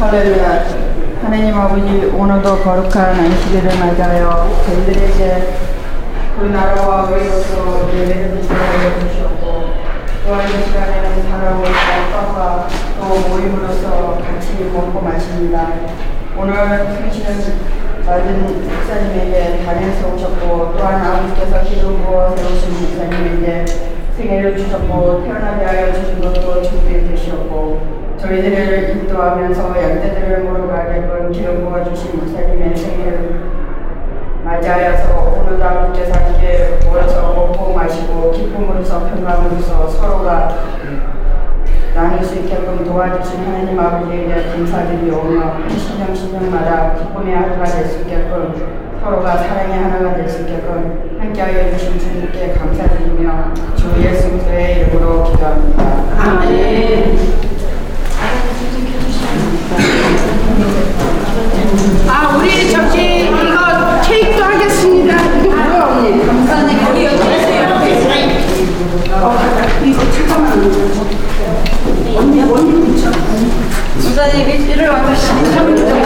할렐루야. 하나님 아버지 오늘도 거룩한 안식일을 맞아요. 저희들에게 그 나라와 의로서 예배를 드리게 주셨고 또한 이 시간에는 살아온 떡과 또 모임으로서 같이 먹고 마십니다. 오늘 생신을 맞은 목사님에게 단에서 오셨고 또한 아버지께서 기름 부어 세우신 목사님에게 생애를 주셨고 태어나게 하여 주신 것도 준비해 주셨고 저희들을 인도하면서 양떼들을 몰아가게끔 기름 부어 주신 목사님의 생애를 맞이하여서 아버지께서 함께 모여서 먹고 마시고 기쁨으로서 평강으로서 서로가 나눌 수 있게끔 도와주신 하나님 아버지에게 감사드리오며 신령 신령마다 기쁨의 하루가 될 수 있게끔 서로가 사랑의 하나가 될 수 있게끔 함께하여 주신 주님께 감사드리며 주 예수 그리스도의 이름으로 기도합니다. 부사님 일을 와주시니 완전